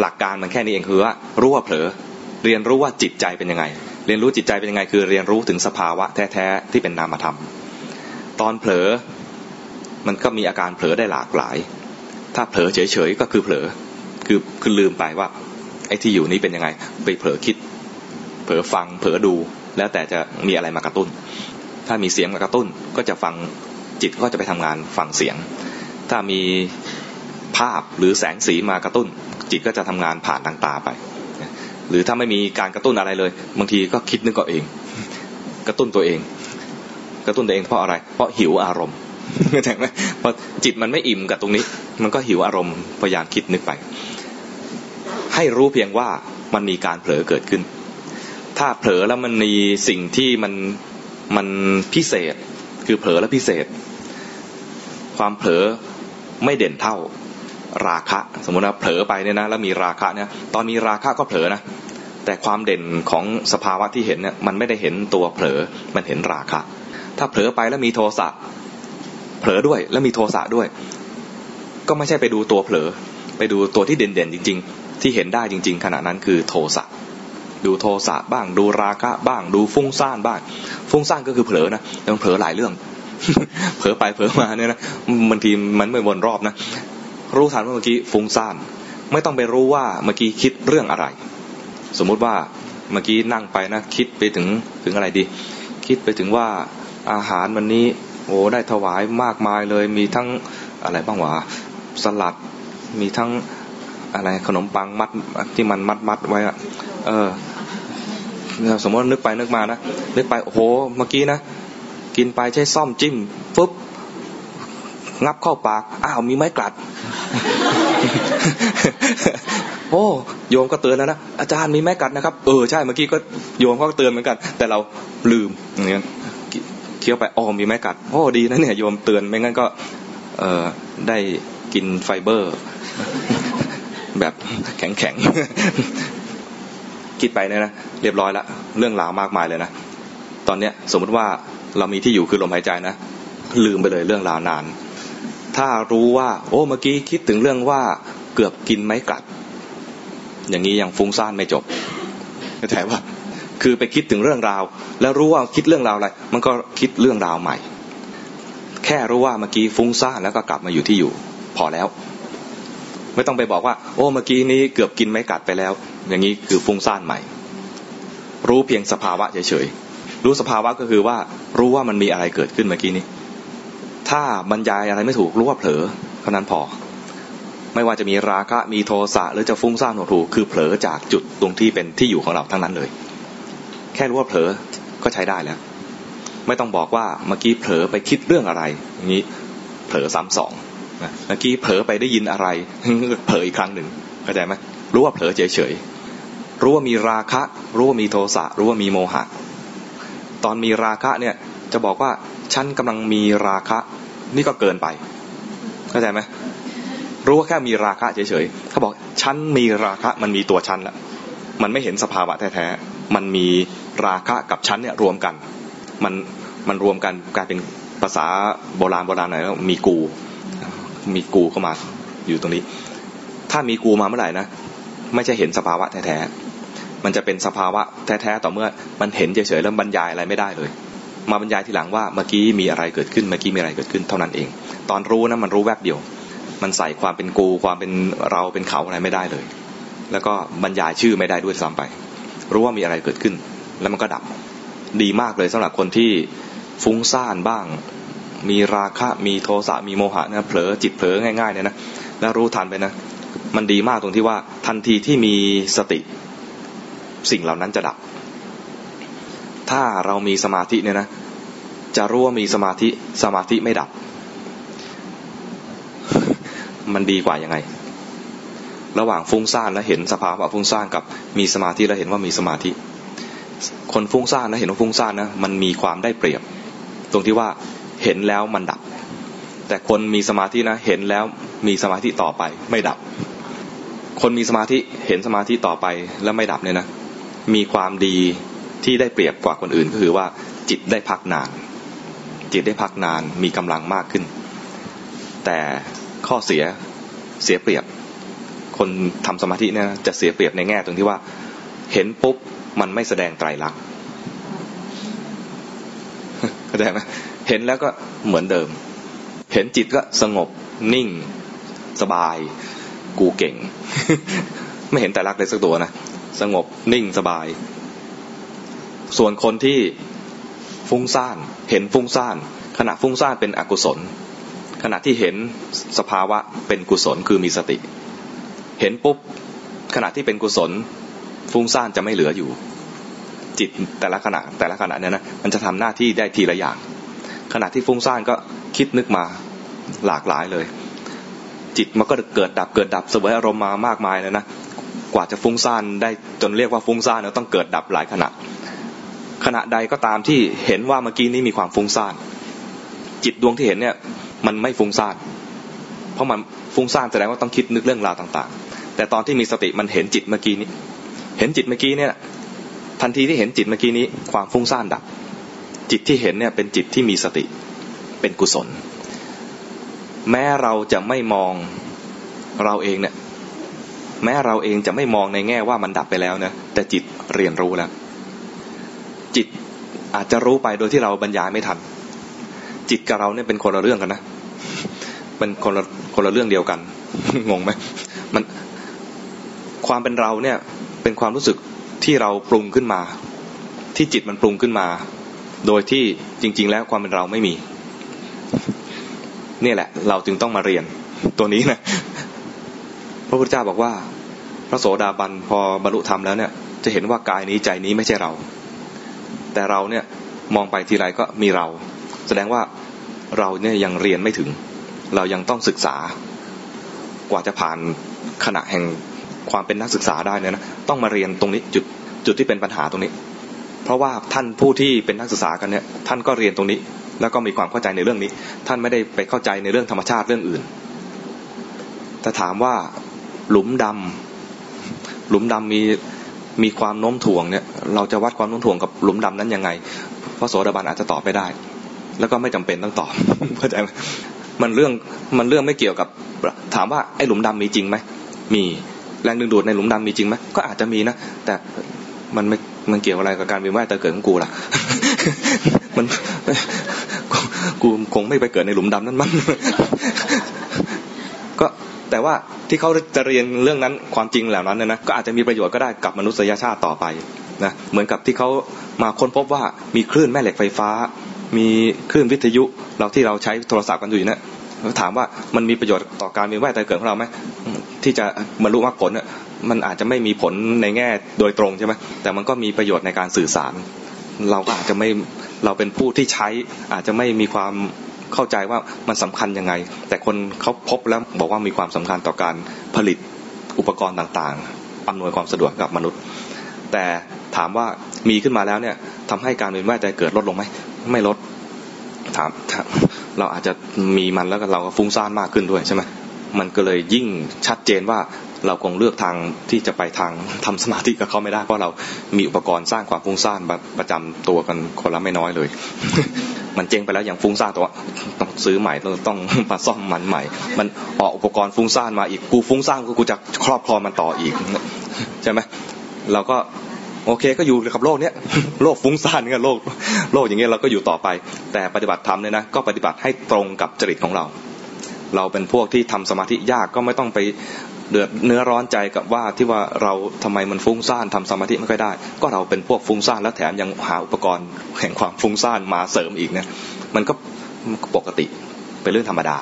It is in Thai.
หลักการมันแค่นี้เองคือว่ารู้ว่าเผลอเรียนรู้ว่าจิตใจเป็นยังไง เรียนรู้จิตใจเป็นยังไง คือเรียนรู้ถึงสภาวะแท้ๆที่เป็นนามธรรม ตอนเผลอมันก็มีอาการเผลอได้หลากหลาย ถ้าเผลอเฉยๆก็คือเผลอคือคือลืมไปว่าไอ้ที่อยู่นี้เป็นยังไงไปเผลอคิด เผลอฟังเผลอดู แล้วแต่จะมีอะไรมากระตุ้น ถ้ามีเสียงมากระตุ้นก็จะฟังจิตก็จะไปทำงานฟังเสียง ถ้ามีภาพหรือแสงสีมากระตุ้น จิตก็จะทำงานผ่านทางตาไป หรือถ้าไม่มีการกระตุ้นอะไรเลย บางทีก็คิดนึกก็เอง กระตุ้นตัวเอง กระตุ้นตัวเองเพราะอะไร เพราะหิวอารมณ์เข้าใจไหมพอจิตมันไม่อิ่มกับตรงนี้ มันก็หิวอารมณ์พยายามคิดนึกไป ให้รู้เพียงว่ามันมีการเผลอเกิดขึ้น ถ้าเผลอแล้วมันมีสิ่งที่มันมันพิเศษ คือเผลอแล้วพิเศษ ความเผลอไม่เด่นเท่า ราคะ สมมติว่าเผลอไปเนี่ยนะแล้วมีราคะเนี่ยตอนมีราคะก็เผลอนะแต่ความเด่นของสภาวะที่เห็นเนี่ยมันไม่ได้เห็นตัวเผลอมันเห็นราคะ ถ้าเผลอไปแล้วมีโทสะเผลอด้วยแล้วมีโทสะด้วย ก็ไม่ใช่ไปดูตัวเผลอ ไปดูตัวที่เด่นๆจริง ๆ ที่เห็นได้จริง ๆ ขณะนั้นคือโทสะดูโทสะบ้าง ดูราคะบ้าง ดูฟุ้งซ่านบ้าง ฟุ้งซ่านก็คือเผลอนะแต่มันเผลอหลายเรื่องเผลอไปเผลอมาเนี่ยนะบางทีมันไม่วนรอบนะ รู้ทันว่าเมื่อกี้ฟุ้งซ่านไม่ต้องไปรู้ว่าเมื่อกี้คิดเรื่องอะไร สมมุติว่าเมื่อกี้นั่งไปนะคิดไปถึงถึงอะไรดี คิดไปถึงว่าอาหารวันนี้โอ้ได้ถวายมากมายเลย มีทั้งอะไรบ้างวะสลัดมีทั้งอะไรขนมปังมัดที่มันมัดมัดไว้อะเออสมมตินึกไปนึกมานะนึกไปโอ้โหเมื่อกี้นะกินไปใช้ซ่อมจิ้มปุ๊บงับเข้าปากอ้าวมีไม้กลัด โอ้โยมก็เตือนแล้วนะอาจารย์มีไม้กัดนะครับ เออใช่เมื่อกี้ก็โยมก็เตือนเหมือนกัน แต่เราลืมอย่างเงี้ยเคี้ยวไปอ๋อมีไม้กัดโอ้ดีนะเนี่ยโยมเตือนไม่งั้นก็เออได้กินไฟเบอร์ แบบแข็งแข็งคิดไปเนี่ยนะเรียบร้อยละเรื่องราวมากมายเลยนะตอนเนี้ยสมมติว่าเรามีที่อยู่คือลมหายใจนะลืมไปเลยเรื่องราวนาน ถ้ารู้ว่า โอ้เมื่อกี้คิดถึงเรื่องว่าเกือบกินไม้กัด อย่างนี้ยังฟุ้งซ่านไม่จบเข้าใจว่า คือไปคิดถึงเรื่องราว แล้วรู้ว่าคิดเรื่องราวอะไร มันก็คิดเรื่องราวใหม่ แค่รู้ว่าเมื่อกี้ฟุ้งซ่านแล้วก็กลับมาอยู่ที่อยู่ พอแล้ว ไม่ต้องไปบอกว่า โอ้เมื่อกี้นี้เกือบกินไม้กัดไปแล้ว อย่างนี้คือฟุ้งซ่านใหม่ รู้เพียงสภาวะเฉยๆรู้สภาวะก็คือว่ารู้ว่ามันมีอะไรเกิดขึ้นเมื่อกี้นี้ ถ้าบรรยายอะไรไม่ถูกรู้ว่าเผลอเท่านั้นพอ ไม่ว่าจะมีราคะมีโทสะหรือจะฟุ้งซ่านหดหูคือเผลอจากจุดตรงที่เป็นที่อยู่ของเราทั้งนั้นเลย แค่รู้ว่าเผลอก็ใช้ได้แล้ว ไม่ต้องบอกว่าเมื่อกี้เผลอไปคิดเรื่องอะไร อย่างนี้เผลอซ้ำสองเมื่อกี้เผลอไปได้ยินอะไรเผลออีกครั้งหนึ่งเข้าใจไหมรู้ว่าเผลอเฉยๆรู้ว่ามีราคะ รู้ว่ามีโทสะรู้ว่ามีโมหะ ตอนมีราคะเนี่ยจะบอกว่าฉันกำลังมีราคะ นี่ก็เกินไปเข้าใจไหมรู้ว่าแค่มีราคะเฉยๆเขาบอกฉันมีราคะมันมีตัวฉันละมันไม่เห็นสภาวะแท้ๆมันมีราคะกับชั้นเนี่ยรวมกัน มันมันรวมกันกลายเป็นภาษาโบราณโบราณหน่อยแล้วมีกู มีกูเข้ามาอยู่ตรงนี้ ถ้ามีกูมาเมื่อไหร่นะไม่ใช่เห็นสภาวะแท้ๆมันจะเป็นสภาวะแท้ๆต่อเมื่อมันเห็นเฉยๆแล้วบรรยายอะไรไม่ได้เลย มาบรรยายทีหลังว่าเมื่อกี้มีอะไรเกิดขึ้นเมื่อกี้มีอะไรเกิดขึ้นเท่านั้นเอง ตอนรู้นะมันรู้แวบเดียว มันใส่ความเป็นกูความเป็นเราเป็นเขาอะไรไม่ได้เลย แล้วก็บรรยายชื่อไม่ได้ด้วยซ้ำไป รู้ว่ามีอะไรเกิดขึ้น แล้วมันก็ดับ ดีมากเลยสำหรับคนที่ฟุ้งซ่านบ้าง มีราคะมีโทสะมีโมหะนะเผลอจิตเผลอง่ายๆเนี่ยนะแล้วรู้ทันไปนะมันดีมากตรงที่ว่าทันทีที่มีสติ สิ่งเหล่านั้นจะดับ ถ้าเรามีสมาธิเนี่ยนะ จะรู้ว่ามีสมาธิสมาธิไม่ดับ มันดีกว่ายังไง ระหว่างฟุ้งซ่านและเห็นสภาวะฟุ้งซ่านกับมีสมาธิแล้วเห็นว่ามีสมาธิ คนฟุ้งซ่านนะเห็นว่าฟุ้งซ่านนะมันมีความได้เปรียบ ตรงที่ว่าเห็นแล้วมันดับ แต่คนมีสมาธินะ เห็นแล้วมีสมาธิต่อไป ไม่ดับ คนมีสมาธิเห็นสมาธิต่อไปแล้วไม่ดับเนี่ยนะมีความดี ที่ได้เปรียบกว่าคนอื่นก็คือว่าจิตได้พักนาน จิตได้พักนานมีกำลังมากขึ้น แต่ข้อเสียเสียเปรียบ คนทำสมาธิเนี่ยจะเสียเปรียบในแง่ตรงที่ว่า เห็นปุ๊บมันไม่แสดงไตรลักษณ์เข้าใจไหมเห็นแล้วก็เหมือนเดิม เห็นจิตก็สงบนิ่ง สบาย กูเก่ง ไม่เห็นแต่ลักเลยสักตัวนะ สงบนิ่งสบาย ส่วนคนที่ฟุ้งซ่านเห็นฟุ้งซ่านขณะฟุ้งซ่านเป็นอกุศล ขณะที่เห็นสภาวะเป็นกุศลคือมีสติ เห็นปุ๊บขณะที่เป็นกุศล ฟุ้งซ่านจะไม่เหลืออยู่ จิตแต่ละขณะแต่ละขณะเนี่ยนะมันจะทำหน้าที่ได้ทีละอย่าง ขณะที่ฟุ้งซ่านก็คิดนึกมาหลากหลายเลย จิตมันก็เกิดดับเกิดดับเสวยอารมณ์มามากมายเลยนะกว่าจะฟุ้งซ่านได้จนเรียกว่าฟุ้งซ่านเนี่ยต้องเกิดดับหลายขณะ ขณะใดก็ตามที่เห็นว่าเมื่อกี้นี้มีความฟุ้งซ่านจิตดวงที่เห็นเนี่ย มันไม่ฟุ้งซ่านเพราะมันฟุ้งซ่านแสดงว่าต้องคิดนึกเรื่องราวต่าง ๆ แต่ตอนที่มีสติมันเห็นจิตเมื่อกี้นี้ เห็นจิตเมื่อกี้เนี่ย ทันทีที่เห็นจิตเมื่อกี้นี้ ความฟุ้งซ่านดับ จิตที่เห็นเนี่ยเป็นจิตที่มีสติเป็นกุศล แม้เราจะไม่มองเราเองเนี่ย แม้เราเองจะไม่มองในแง่ว่ามันดับไปแล้วนะแต่จิตเรียนรู้แล้ว จิตอาจจะรู้ไปโดยที่เราบรรยายไม่ทัน จิตกับเราเนี่ยเป็นคนละเรื่องกันนะเป็นคนละคนละเรื่องเดียวกันงงไหมมันความเป็นเราเนี่ยเป็นความรู้สึกที่เราปรุงขึ้นมา ที่จิตมันปรุงขึ้นมา โดยที่จริง ๆ แล้วความเป็นเราไม่มีนี่แหละ เราจึงต้องมาเรียนตัวนี้นะพระพุทธเจ้าบอกว่า พระโสดาบันพอบรรลุธรรมแล้วเนี่ย จะเห็นว่ากายนี้ใจนี้ไม่ใช่เรา แต่เราเนี่ยมองไปทีไรก็มีเรา แสดงว่าเราเนี่ยยังเรียนไม่ถึง เรายังต้องศึกษากว่าจะผ่านขณะแห่งความเป็นนักศึกษาได้เนี่ยนะต้องมาเรียนตรงนี้จุดจุดที่เป็นปัญหาตรงนี้ เพราะว่าท่านผู้ที่เป็นนักศึกษากันเนี่ยท่านก็เรียนตรงนี้ แล้วก็มีความเข้าใจในเรื่องนี้ ท่านไม่ได้ไปเข้าใจในเรื่องธรรมชาติเรื่องอื่นแต่ถามว่าหลุมดำหลุมดำมี มีความโน้มถ่วงเนี่ย เราจะวัดความโน้มถ่วงกับหลุมดำนั้นยังไงเพราะโสดาบันอาจจะตอบไม่ได้ แล้วก็ไม่จำเป็นต้องตอบเข้าใจไหมมันเรื่องมันเรื่องไม่เกี่ยวกับ ถามว่าไอ้หลุมดำมีจริงไหมมีแรงดึงดูดในหลุมดำมีจริงไหมก็อาจจะมีนะแต่มันไม่มันเกี่ยวอะไรกับการเวียนว่ายตายเกิดของกูล่ะ มันกูคงไม่ไปเกิดในหลุมดำนั้นมั้ง แต่ว่าที่เขาจะเรียนเรื่องนั้นความจริงเหล่านั้นนะก็อาจจะมีประโยชน์ก็ได้กับมนุษยชาติต่อไปนะเหมือนกับที่เขามาค้นพบว่ามีคลื่นแม่เหล็กไฟฟ้า มีคลื่นวิทยุเราที่เราใช้โทรศัพท์กันอยู่นะถามว่ามันมีประโยชน์ต่อการมีแวดใจเกิดของเราไหมที่จะบรรลุมรรคผลมันอาจจะไม่มีผลในแง่โดยตรงใช่ไหมแต่มันก็มีประโยชน์ในการสื่อสาร เราก็อาจจะไม่เราเป็นผู้ที่ใช้อาจจะไม่มีความ เข้าใจว่ามันสำคัญยังไง แต่คนเขาพบแล้วบอกว่ามีความสำคัญต่อการผลิตอุปกรณ์ต่างๆ อำนวยความสะดวกกับมนุษย์ แต่ถามว่ามีขึ้นมาแล้วเนี่ยทำให้การเป็นแวดใจเกิดลดลงไหมไม่ลดถามเราอาจจะมีมันแล้วก็เราก็ฟุ้งซ่านมากขึ้นด้วยใช่ไหมมันก็เลยยิ่งชัดเจนว่าเราคงเลือกทางที่จะไปทางทำสมาธิกับเขาไม่ได้เพราะเรามีอุปกรณ์สร้างความฟุ้งซ่านประจำตัวกันคนละไม่น้อยเลย มันเจ๊งไปแล้วอย่างฟุ้งซ่านตัวต้องซื้อใหม่ต้องต้องมาซ่อมมันใหม่ มันออกอุปกรณ์ฟุ้งซ่านมาอีกกูฟุ้งซ่านกูจะครอบครองมันต่ออีกใช่ไหมเราก็โอเคก็อยู่กับโลกเนี้ยโลกฟุ้งซ่านเนี่ยโลกโลกอย่างเงี้ยเราก็อยู่ต่อไป แต่ปฏิบัติธรรมเนี่ยนะก็ปฏิบัติให้ตรงกับจริตของเรา เราเป็นพวกที่ทำสมาธิยากก็ไม่ต้องไป เดือดเนื้อร้อนใจกับว่าที่ว่าเราทำไมมันฟุ้งซ่านทำสมาธิไม่ค่อยได้ ก็เราเป็นพวกฟุ้งซ่านแล้วแถมยังหาอุปกรณ์แห่งความฟุ้งซ่านมาเสริมอีกเนี่ยมันก็ปกติเป็นเรื่องธรรมดา